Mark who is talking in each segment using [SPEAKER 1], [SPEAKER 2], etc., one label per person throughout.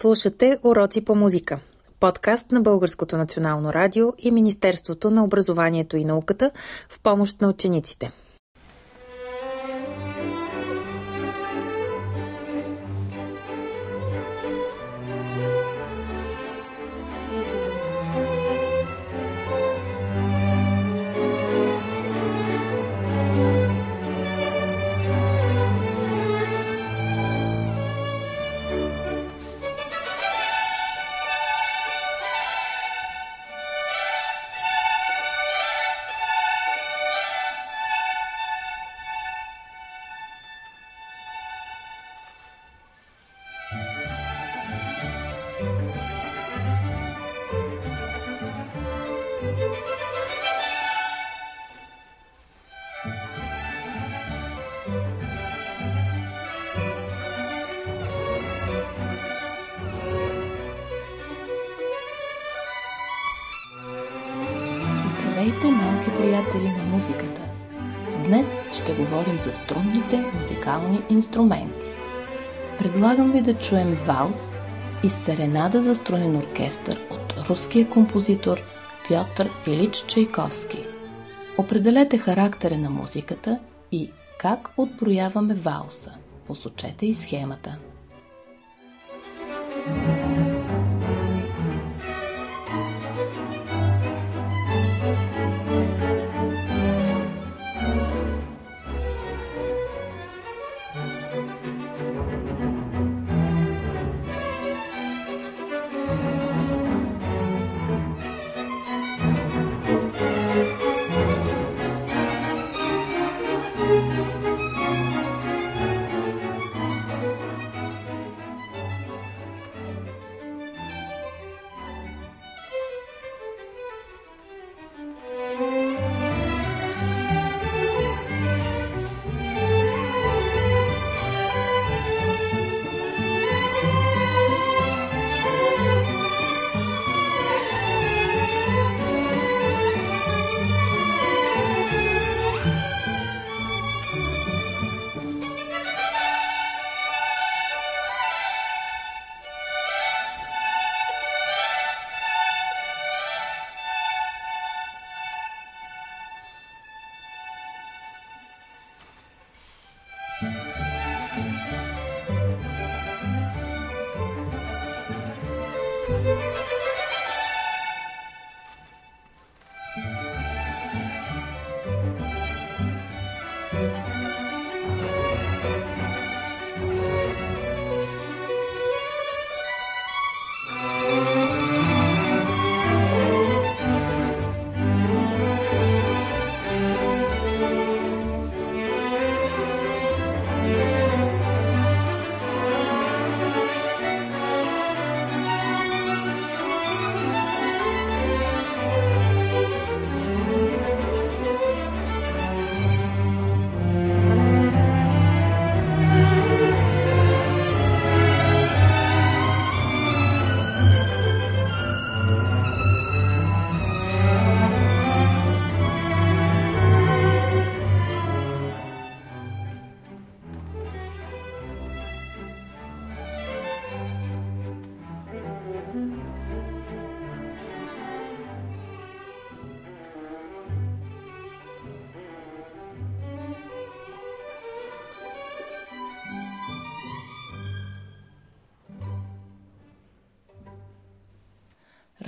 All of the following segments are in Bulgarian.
[SPEAKER 1] Слушате Уроци по музика. Подкаст на Българското национално радио и Министерството на образованието и науката в помощ на учениците.
[SPEAKER 2] Здравейте, малки приятели на музиката! Днес ще говорим за струнните музикални инструменти. Предлагам ви да чуем валс и серенада за струнен оркестър от руския композитор Пьотър Илич Чайковски. Определете характера на музиката и как отброяваме валса. Посочете и схемата.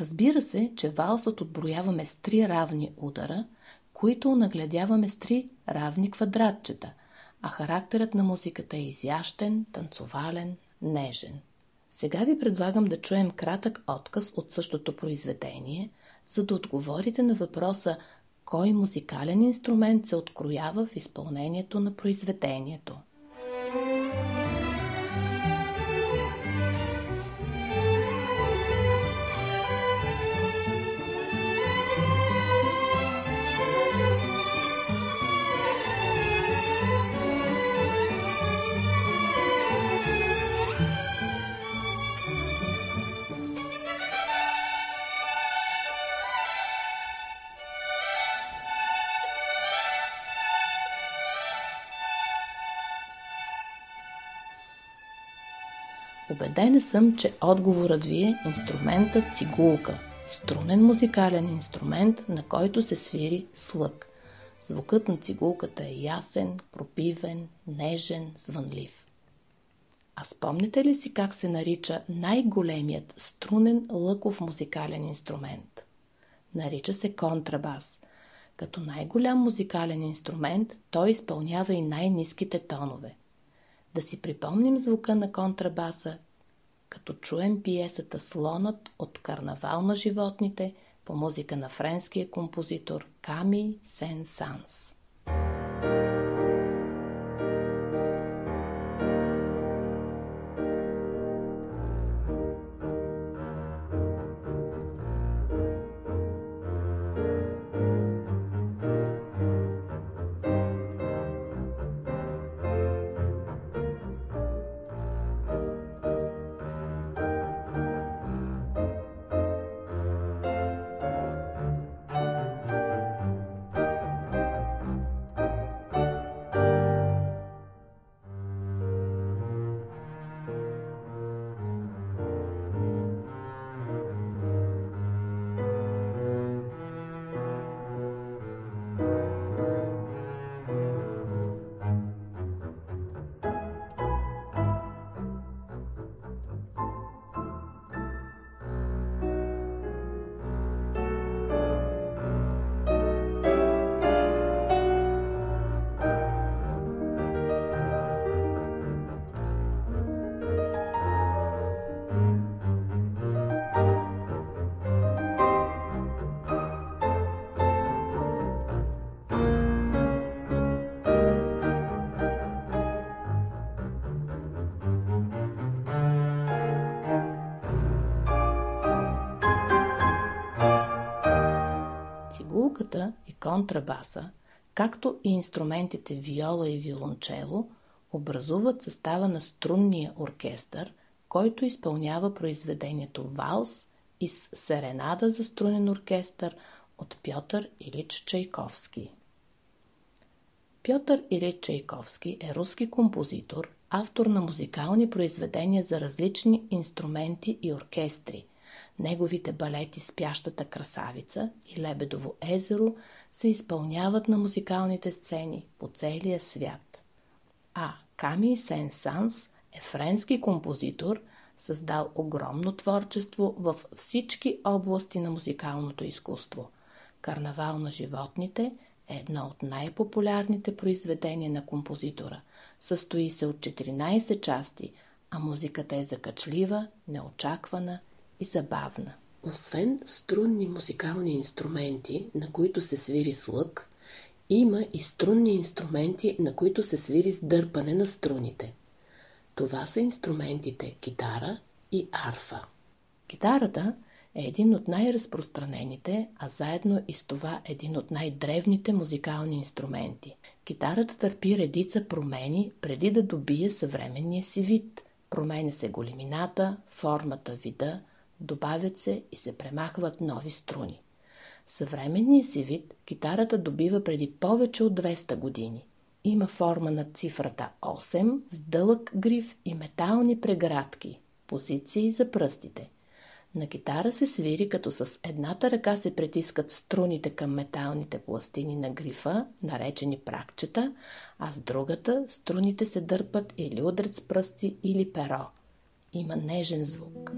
[SPEAKER 2] Разбира се, че валсът отброяваме с три равни удара, които нагледяваме с три равни квадратчета, а характерът на музиката е изящен, танцовален, нежен. Сега ви предлагам да чуем кратък отказ от същото произведение, за да отговорите на въпроса кой музикален инструмент се откроява в изпълнението на произведението. Обедена съм, че отговорът ви е инструментът цигулка, струнен музикален инструмент, на който се свири слъг. Звукът на цигулката е ясен, пропивен, нежен, звънлив. А спомните ли си как се нарича най-големият струнен лъков музикален инструмент? Нарича се контрабас. Като най-голям музикален инструмент, той изпълнява и най-низките тонове. Да си припомним звука на контрабаса, като чуем пиесата Слонът от Карнавал на животните по музика на френския композитор Ками Сен Санс. Цигулката и контрабаса, както и инструментите виола и виолончело, образуват състава на струнния оркестър, който изпълнява произведението Валс из Серенада за струнен оркестър от Пьотър Илич Чайковски. Пьотър Илич Чайковски е руски композитор, автор на музикални произведения за различни инструменти и оркестри, Неговите балети Спящата красавица и Лебедово езеро се изпълняват на музикалните сцени по целия свят. А Ками Сен Санс е френски композитор, създал огромно творчество в всички области на музикалното изкуство. Карнавал на животните е едно от най-популярните произведения на композитора. Състои се от 14 части, а музиката е закачлива, неочаквана и забавна. Освен струнни музикални инструменти, на които се свири с лък, има и струнни инструменти, на които се свири с дърпане на струните. Това са инструментите китара и арфа. Китарата е един от най-разпространените, а заедно и с това един от най-древните музикални инструменти. Китарата търпи редица промени преди да добие съвременния си вид. Променя се големината, формата, вида, добавят се и се премахват нови струни. Съвременният си вид китарата добива преди повече от 200 години. Има форма на цифрата 8 с дълъг гриф и метални преградки, позиции за пръстите. На китара се свири, като с едната ръка се притискат струните към металните пластини на грифа, наречени пракчета, а с другата струните се дърпат или удрят с пръсти или перо. Има нежен звук.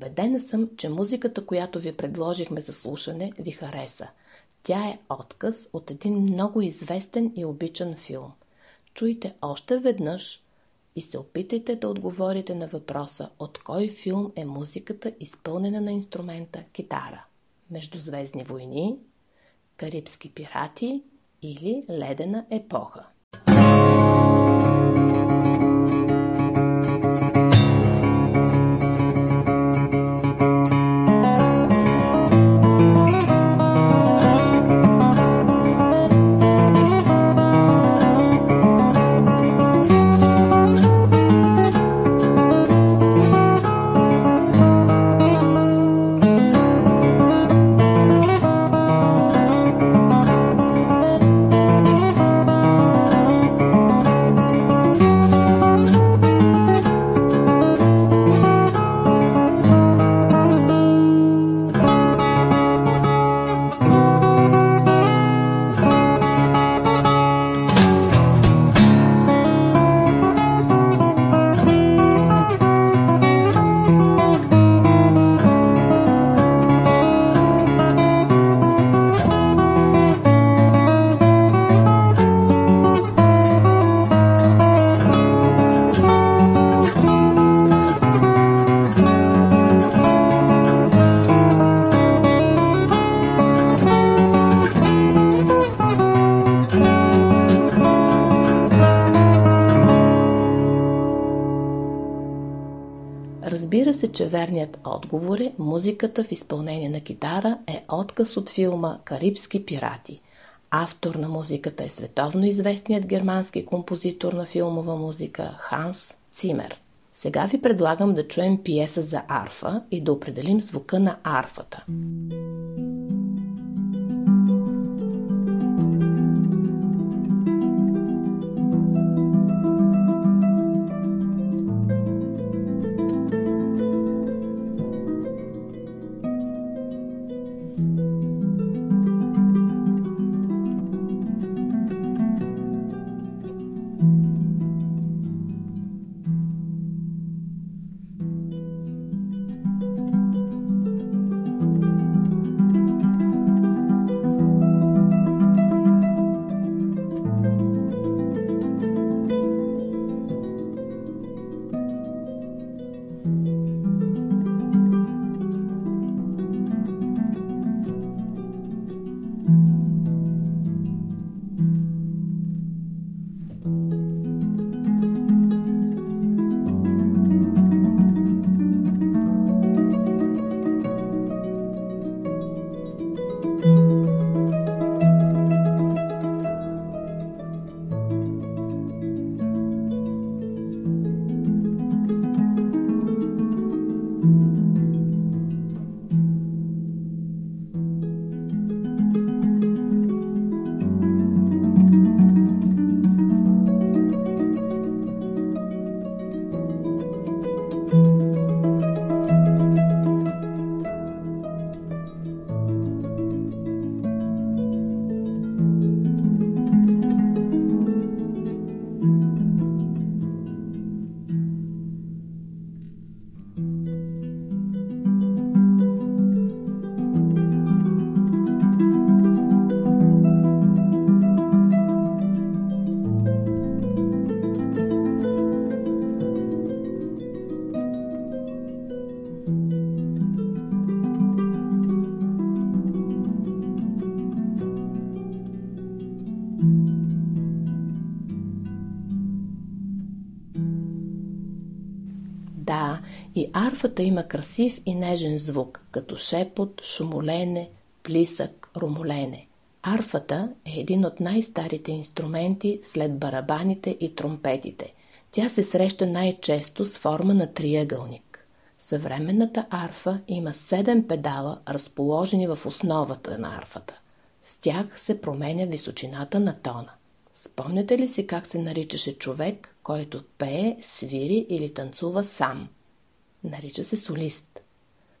[SPEAKER 2] Обедена съм, че музиката, която ви предложихме за слушане, ви хареса. Тя е отказ от един много известен и обичан филм. Чуйте още веднъж и се опитайте да отговорите на въпроса от кой филм е музиката изпълнена на инструмента китара. Междузвездни войни, Карибски пирати или Ледена епоха. Че верният отговор е музиката в изпълнение на китара е отказ от филма Карибски пирати. Автор на музиката е световно известният германски композитор на филмова музика Ханс Цимер. Сега ви предлагам да чуем пиеса за арфа и да определим звука на арфата. Да, арфата има красив и нежен звук, като шепот, шумолене, плисък, румолене. Арфата е един от най-старите инструменти след барабаните и тромпетите. Тя се среща най-често с форма на триъгълник. Съвременната арфа има седем педала, разположени в основата на арфата. С тях се променя височината на тона. Спомняте ли си как се наричаше човек, който пее, свири или танцува сам? Нарича се солист.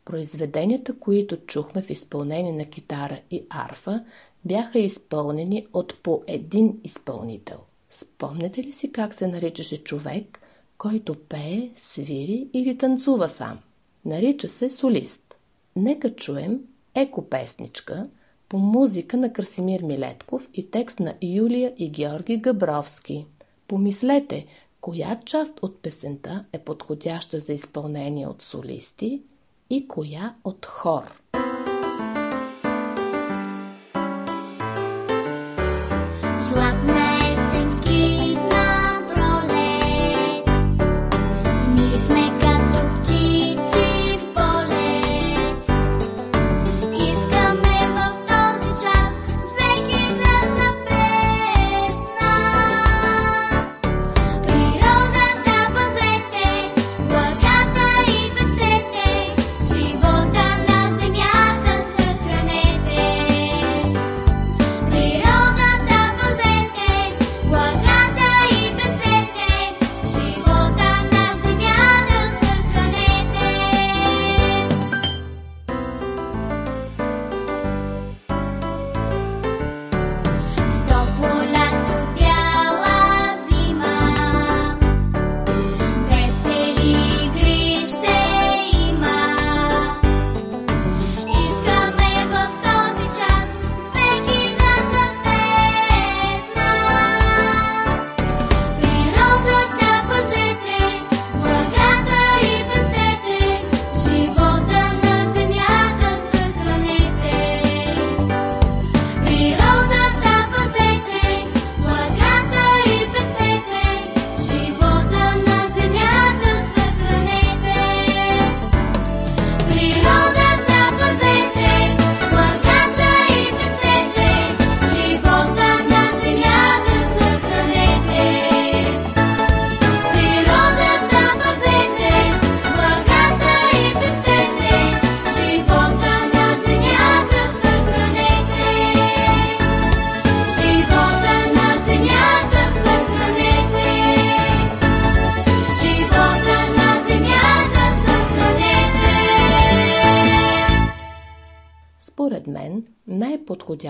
[SPEAKER 2] Произведенията, които чухме в изпълнение на китара и арфа, бяха изпълнени от по един изпълнител. Спомняте ли си как се наричаше човек, който пее, свири или танцува сам?
[SPEAKER 3] Нарича се солист. Нека чуем екопесничка по музика на Красимир Милетков и текст на Юлия и Георги Габровски. Помислете, коя част от песента е подходяща за изпълнение от солисти и коя от хор. Според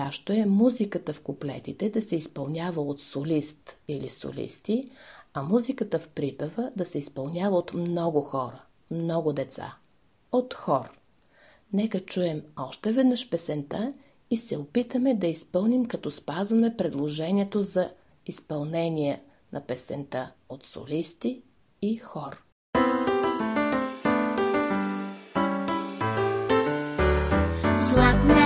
[SPEAKER 3] най-подходящо е музиката в куплетите да се изпълнява от солист или солисти, а музиката в припева да се изпълнява от много хора, много деца. От хор. Нека чуем още веднъж песента и се опитаме да изпълним като спазваме предложението за изпълнение на песента от солисти и хор. малки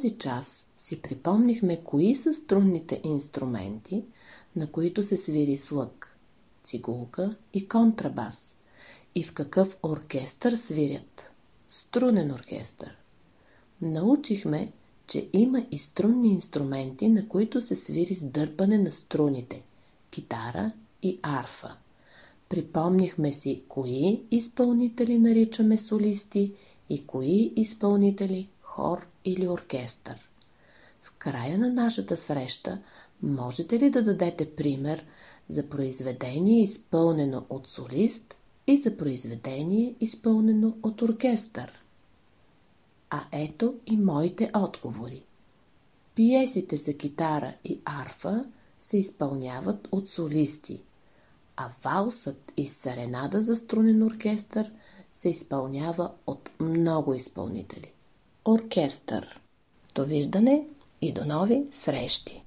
[SPEAKER 3] този час си припомнихме кои са струнните инструменти, на които се свири слъг, цигулка и контрабас и в какъв оркестър свирят. Струнен оркестър.
[SPEAKER 2] Научихме, че има и струнни инструменти, на които се свири с дърпане на струните – китара и арфа. Припомнихме си кои изпълнители наричаме солисти и кои изпълнители хор или оркестър. В края на нашата среща можете ли да дадете пример за произведение изпълнено от солист и за произведение изпълнено от оркестър? А ето и моите отговори. Пиесите за китара и арфа се изпълняват от солисти, а валсът и серенада за струнен оркестър се изпълнява от много изпълнители. Оркестър. Довиждане и до нови срещи!